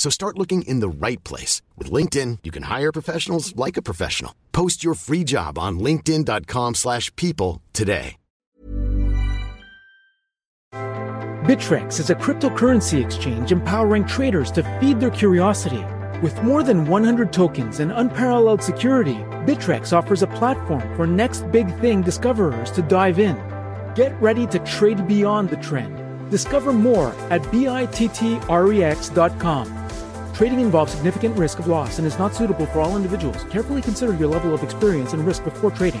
So start looking in the right place. With LinkedIn, you can hire professionals like a professional. Post your free job on linkedin.com slash people today. Bittrex is a cryptocurrency exchange empowering traders to feed their curiosity. With more than 100 tokens and unparalleled security, Bittrex offers a platform for next big thing discoverers to dive in. Get ready to trade beyond the trend. Discover more at bittrex.com. Trading involves significant risk of loss and is not suitable for all individuals. Carefully consider your level of experience and risk before trading.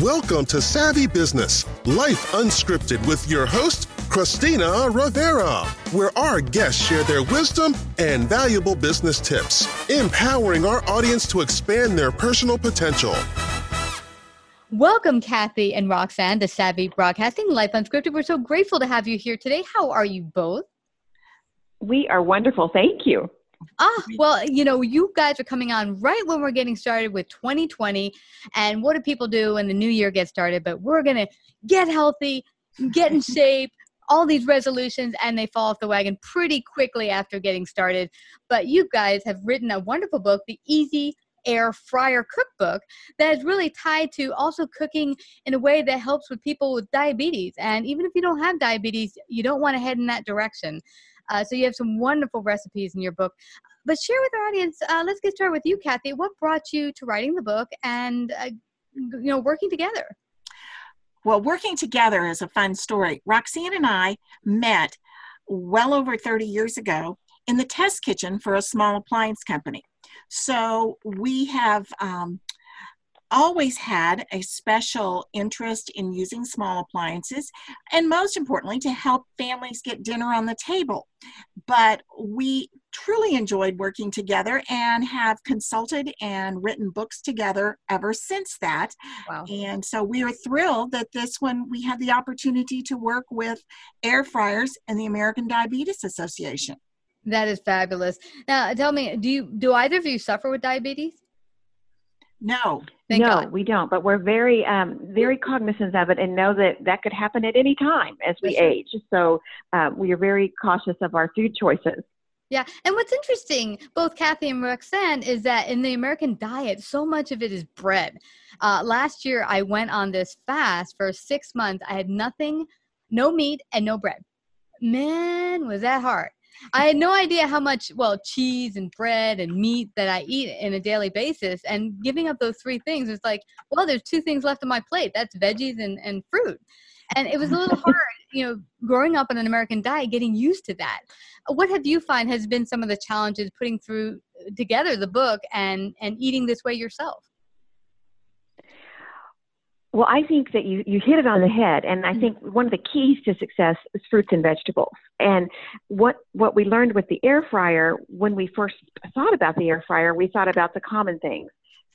Welcome to Savvy Business, Life Unscripted with your host, Christina Rivera, where our guests share their wisdom and valuable business tips, empowering our audience to expand their personal potential. Welcome, Kathy and Roxanne, to Savvy Broadcasting, Life Unscripted. We're so grateful to have you here today. How are you both? We are wonderful. Thank you. Ah, well, you know, you guys are coming on right when we're getting started with 2020. And what do people do when the new year gets started? But we're going to get healthy, get in shape, all these resolutions, and they fall off the wagon pretty quickly after getting started. But you guys have written a wonderful book, The Easy air fryer cookbook that is really tied to also cooking in a way that helps with people with diabetes. And even if you don't have diabetes, you don't want to head in that direction. Uh, so you have some wonderful recipes in your book. But share with our audience. Uh, let's get started with you, Kathy. What brought you to writing the book and uh, you know working together? Well, working together is a fun story. Roxanne and I met well over 30 years ago in the test kitchen for a small appliance company. So we have um, always had a special interest in using small appliances and most importantly to help families get dinner on the table. But we truly enjoyed working together and have consulted and written books together ever since that. Wow. and so we are thrilled that this one we had the opportunity to work with air fryers and the american diabetes association. That is fabulous. Now tell me do you do either of you suffer with diabetes no. Thank no, God. we don't. But we're very, um, very cognizant of it and know that that could happen at any time as we age. So uh, we are very cautious of our food choices. Yeah, and what's interesting, both Kathy and Roxanne, is that in the American diet, so much of it is bread. Uh, last year, I went on this fast for six months. I had nothing, no meat, and no bread. Man, was that hard. I had no idea how much, well, cheese and bread and meat that I eat in a daily basis. And giving up those three things was like, well, there's two things left on my plate. That's veggies and, and fruit. And it was a little hard, you know, growing up on an American diet, getting used to that. What have you find has been some of the challenges putting through together the book and and eating this way yourself? Well, I think that you, you hit it on the mm-hmm. head. And I mm-hmm. think one of the keys to success is fruits and vegetables. And what, what we learned with the air fryer, when we first thought about the air fryer, we thought about the common things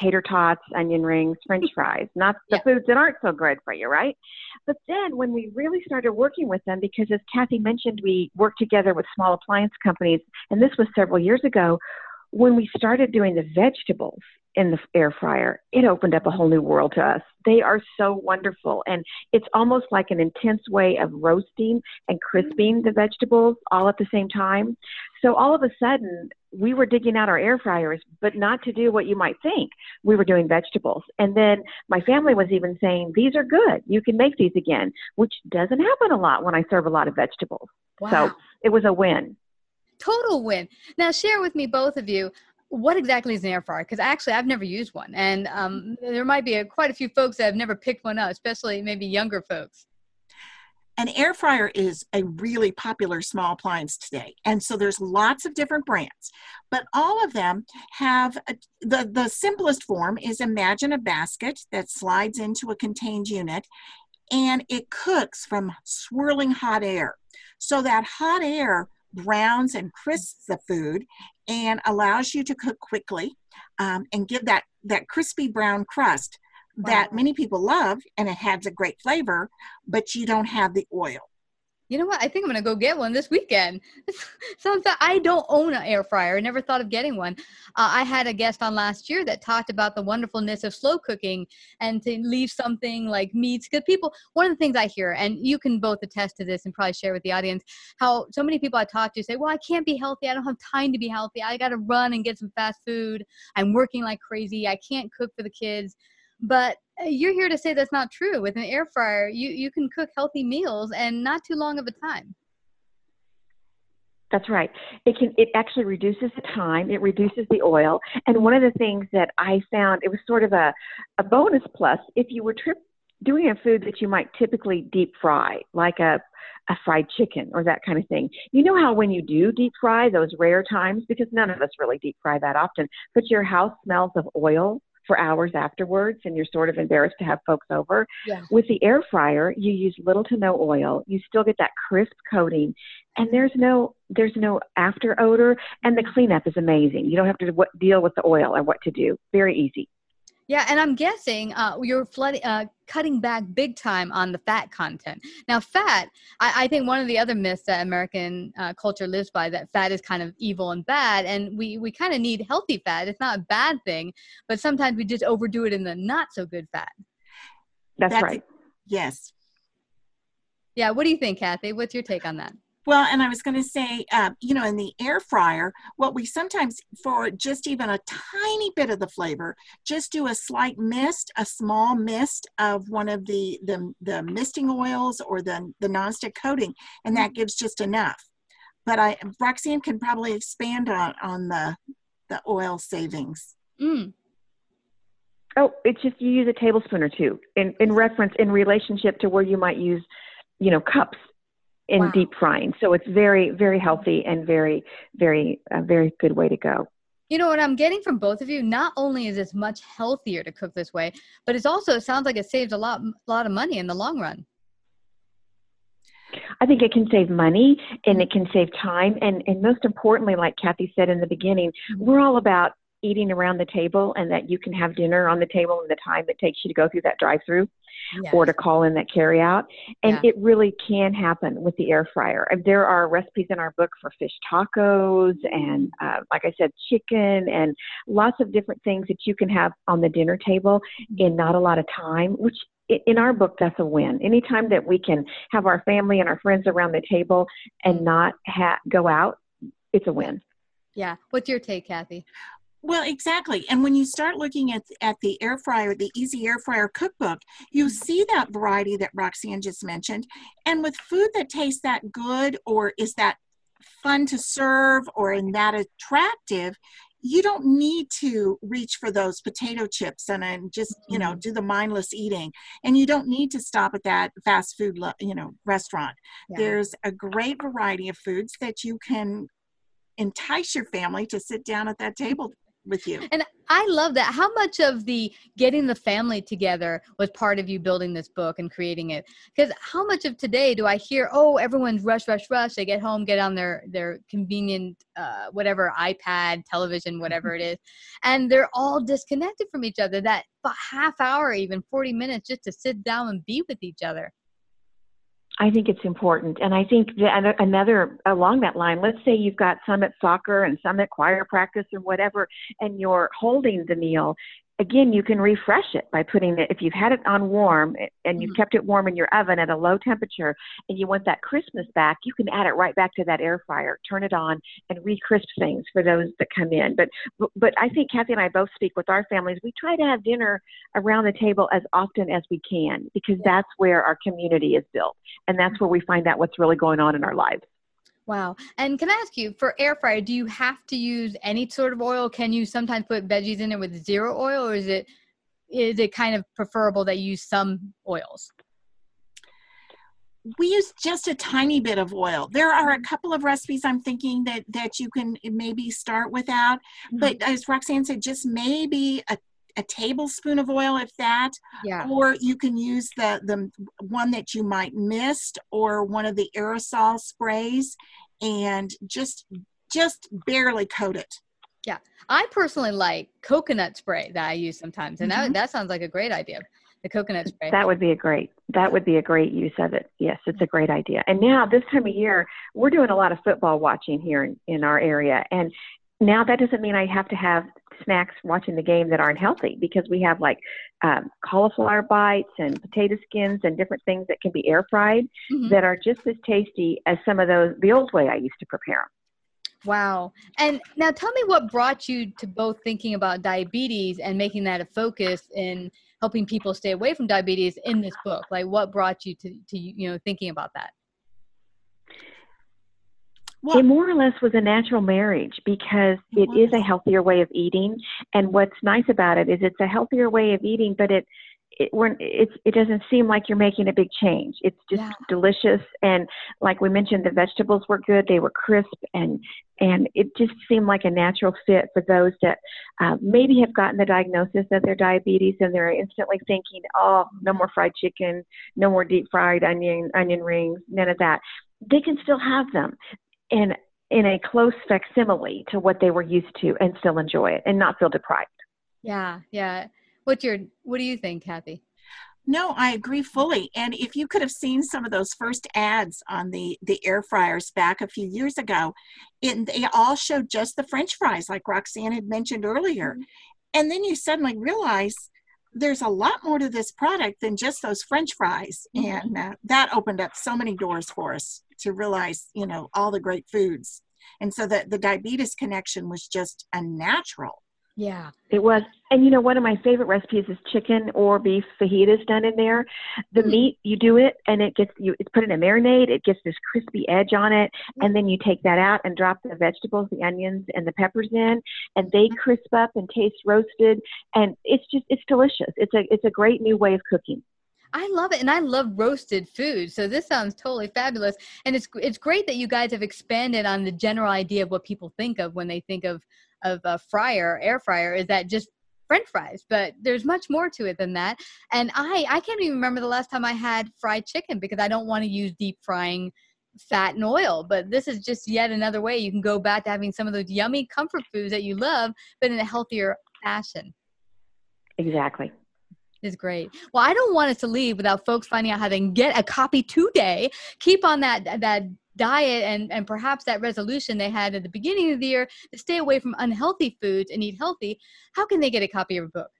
tater tots, onion rings, french fries, not the yeah. foods that aren't so good for you, right? But then when we really started working with them, because as Kathy mentioned, we worked together with small appliance companies, and this was several years ago, when we started doing the vegetables in the air fryer, it opened up a whole new world to us. They are so wonderful. And it's almost like an intense way of roasting and crisping the vegetables all at the same time. So all of a sudden, we were digging out our air fryers, but not to do what you might think. We were doing vegetables. And then my family was even saying, These are good. You can make these again, which doesn't happen a lot when I serve a lot of vegetables. Wow. So it was a win. Total win. Now, share with me, both of you what exactly is an air fryer? Because actually, I've never used one, and um, there might be a, quite a few folks that have never picked one up, especially maybe younger folks. An air fryer is a really popular small appliance today, and so there's lots of different brands, but all of them have a, the the simplest form is imagine a basket that slides into a contained unit, and it cooks from swirling hot air. So that hot air browns and crisps the food and allows you to cook quickly um, and give that, that crispy brown crust wow. that many people love and it has a great flavor, but you don't have the oil you know what? I think I'm gonna go get one this weekend. Sounds like I don't own an air fryer. I never thought of getting one. Uh, I had a guest on last year that talked about the wonderfulness of slow cooking and to leave something like meats. Because people, one of the things I hear, and you can both attest to this and probably share with the audience, how so many people I talk to say, "Well, I can't be healthy. I don't have time to be healthy. I got to run and get some fast food. I'm working like crazy. I can't cook for the kids." But uh, you're here to say that's not true. With an air fryer, you, you can cook healthy meals and not too long of a time. That's right. It can it actually reduces the time, it reduces the oil. And one of the things that I found it was sort of a, a bonus plus if you were trip, doing a food that you might typically deep fry, like a a fried chicken or that kind of thing. You know how when you do deep fry those rare times, because none of us really deep fry that often, but your house smells of oil for hours afterwards and you're sort of embarrassed to have folks over. Yeah. With the air fryer, you use little to no oil. You still get that crisp coating and there's no there's no after odor and the cleanup is amazing. You don't have to deal with the oil or what to do. Very easy. Yeah, and I'm guessing uh, you're flooding, uh, cutting back big time on the fat content. Now, fat, I, I think one of the other myths that American uh, culture lives by that fat is kind of evil and bad, and we we kind of need healthy fat. It's not a bad thing, but sometimes we just overdo it in the not so good fat. That's, That's right. Yes. Yeah. What do you think, Kathy? What's your take on that? Well, and I was going to say, uh, you know, in the air fryer, what we sometimes, for just even a tiny bit of the flavor, just do a slight mist, a small mist of one of the the, the misting oils or the the nonstick coating, and that gives just enough. But I, Roxanne can probably expand on on the the oil savings. Mm. Oh, it's just you use a tablespoon or two in in reference in relationship to where you might use, you know, cups in wow. deep frying. So it's very, very healthy and very, very, a very good way to go. You know what I'm getting from both of you? Not only is it much healthier to cook this way, but it's also it sounds like it saves a lot, lot of money in the long run. I think it can save money and it can save time. And, and most importantly, like Kathy said in the beginning, mm-hmm. we're all about eating around the table and that you can have dinner on the table in the time it takes you to go through that drive through yes. or to call in that carry out. And yeah. it really can happen with the air fryer. There are recipes in our book for fish tacos and, uh, like I said, chicken and lots of different things that you can have on the dinner table mm-hmm. in not a lot of time, which in our book, that's a win. Anytime that we can have our family and our friends around the table and not ha- go out, it's a win. Yeah. What's your take, Kathy? Well, exactly. And when you start looking at, at the air fryer, the Easy Air Fryer cookbook, you mm-hmm. see that variety that Roxanne just mentioned. And with food that tastes that good or is that fun to serve or in that attractive, you don't need to reach for those potato chips and then just you know mm-hmm. do the mindless eating and you don't need to stop at that fast food you know restaurant yeah. there's a great variety of foods that you can entice your family to sit down at that table with you. And I love that. How much of the getting the family together was part of you building this book and creating it? Because how much of today do I hear, oh, everyone's rush, rush, rush. They get home, get on their their convenient uh, whatever iPad, television, whatever it is, and they're all disconnected from each other. That half hour, even forty minutes, just to sit down and be with each other. I think it's important. And I think that another along that line, let's say you've got some at soccer and some at choir practice or whatever, and you're holding the meal again, you can refresh it by putting it, if you've had it on warm and you've mm-hmm. kept it warm in your oven at a low temperature and you want that crispness back, you can add it right back to that air fryer, turn it on and re-crisp things for those that come in. But, but I think Kathy and I both speak with our families. We try to have dinner around the table as often as we can because that's where our community is built. And that's where we find out what's really going on in our lives. Wow. And can I ask you for air fryer, do you have to use any sort of oil? Can you sometimes put veggies in it with zero oil or is it is it kind of preferable that you use some oils? we use just a tiny bit of oil. There are a couple of recipes I'm thinking that that you can maybe start without, mm-hmm. but as Roxanne said, just maybe a a tablespoon of oil if that yeah. or you can use the the one that you might mist or one of the aerosol sprays and just just barely coat it. Yeah. I personally like coconut spray that i use sometimes and mm-hmm. that, that sounds like a great idea the coconut spray. That would be a great that would be a great use of it. Yes it's a great idea. And now this time of year we're doing a lot of football watching here in, in our area and now that doesn't mean I have to have snacks watching the game that aren't healthy because we have like um, cauliflower bites and potato skins and different things that can be air fried mm-hmm. that are just as tasty as some of those the old way I used to prepare them. Wow. And now tell me what brought you to both thinking about diabetes and making that a focus in helping people stay away from diabetes in this book. Like what brought you to, to you know thinking about that? Well, it more or less was a natural marriage because it is a healthier way of eating. And what's nice about it is it's a healthier way of eating, but it it when it's it doesn't seem like you're making a big change. It's just yeah. delicious and like we mentioned, the vegetables were good. They were crisp and and it just seemed like a natural fit for those that uh, maybe have gotten the diagnosis of their diabetes and they're instantly thinking, oh, no more fried chicken, no more deep fried onion onion rings, none of that. They can still have them in in a close facsimile to what they were used to and still enjoy it and not feel deprived. Yeah, yeah. What's your what do you think, Kathy? No, I agree fully. And if you could have seen some of those first ads on the the air fryers back a few years ago, it, they all showed just the French fries, like Roxanne had mentioned earlier. Mm-hmm. And then you suddenly realize there's a lot more to this product than just those French fries, mm-hmm. and uh, that opened up so many doors for us to realize, you know, all the great foods. And so the, the diabetes connection was just a natural. Yeah. It was. And you know, one of my favorite recipes is chicken or beef fajitas done in there. The mm. meat, you do it and it gets you it's put in a marinade, it gets this crispy edge on it, mm. and then you take that out and drop the vegetables, the onions and the peppers in, and they mm. crisp up and taste roasted and it's just it's delicious. It's a it's a great new way of cooking. I love it, and I love roasted food. So this sounds totally fabulous, and it's it's great that you guys have expanded on the general idea of what people think of when they think of of a fryer, air fryer. Is that just French fries? But there's much more to it than that. And I I can't even remember the last time I had fried chicken because I don't want to use deep frying fat and oil. But this is just yet another way you can go back to having some of those yummy comfort foods that you love, but in a healthier fashion. Exactly is great. Well, I don't want us to leave without folks finding out how they can get a copy today. Keep on that that diet and and perhaps that resolution they had at the beginning of the year to stay away from unhealthy foods and eat healthy. How can they get a copy of a book?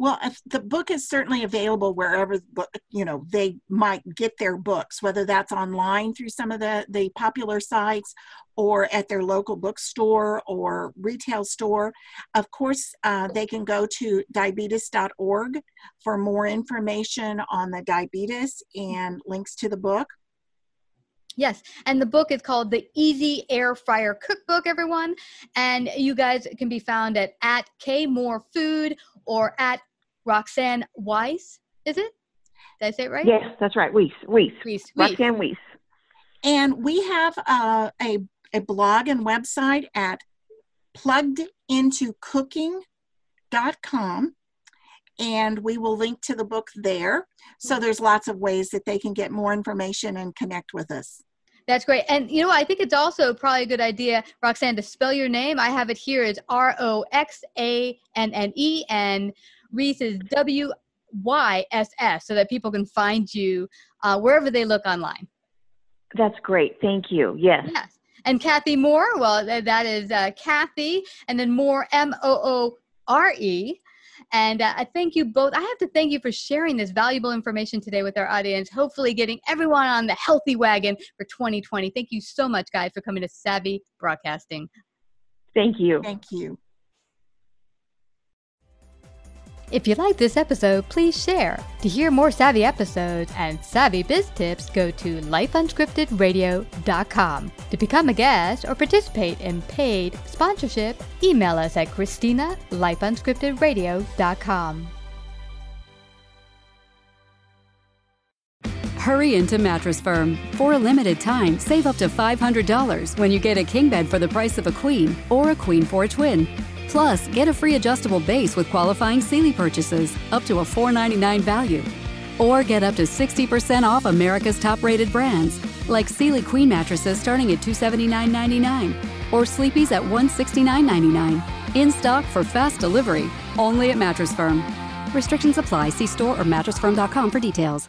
Well, the book is certainly available wherever you know they might get their books, whether that's online through some of the the popular sites, or at their local bookstore or retail store. Of course, uh, they can go to diabetes.org for more information on the diabetes and links to the book. Yes, and the book is called The Easy Air Fryer Cookbook, everyone. And you guys can be found at at K Moore Food or at Roxanne Wyss, is it? Did I say it right? Yes, that's right. Wyss. Wyss. Wyss. Roxanne Wyss. And we have uh, a a blog and website at pluggedintocooking.com and we will link to the book there. So there's lots of ways that they can get more information and connect with us. That's great. And you know, I think it's also probably a good idea, Roxanne, to spell your name. I have it here It's R O X A N N E, and Reese is W Y S S, so that people can find you uh, wherever they look online. That's great. Thank you. Yes. Yes. And Kathy Moore, well, that is uh, Kathy, and then Moore, M O O R E. And uh, I thank you both. I have to thank you for sharing this valuable information today with our audience, hopefully getting everyone on the healthy wagon for 2020. Thank you so much, guys, for coming to Savvy Broadcasting. Thank you. Thank you. If you like this episode, please share. To hear more savvy episodes and savvy biz tips, go to lifeunscriptedradio.com. To become a guest or participate in paid sponsorship, email us at Christina lifeunscriptedradio.com. Hurry into Mattress Firm. For a limited time, save up to $500 when you get a king bed for the price of a queen or a queen for a twin. Plus, get a free adjustable base with qualifying Sealy purchases up to a $4.99 value. Or get up to 60% off America's top rated brands like Sealy Queen mattresses starting at $279.99 or Sleepy's at $169.99. In stock for fast delivery, only at Mattress Firm. Restrictions apply. See store or mattressfirm.com for details.